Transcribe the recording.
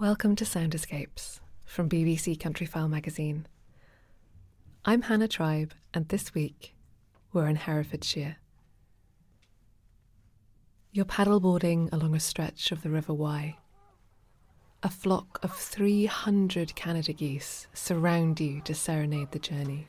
Welcome to Sound Escapes from BBC Countryfile magazine. I'm Hannah Tribe, and this week we're in Herefordshire. You're paddleboarding along a stretch of the River Wye. A flock of 300 Canada geese surround you to serenade the journey.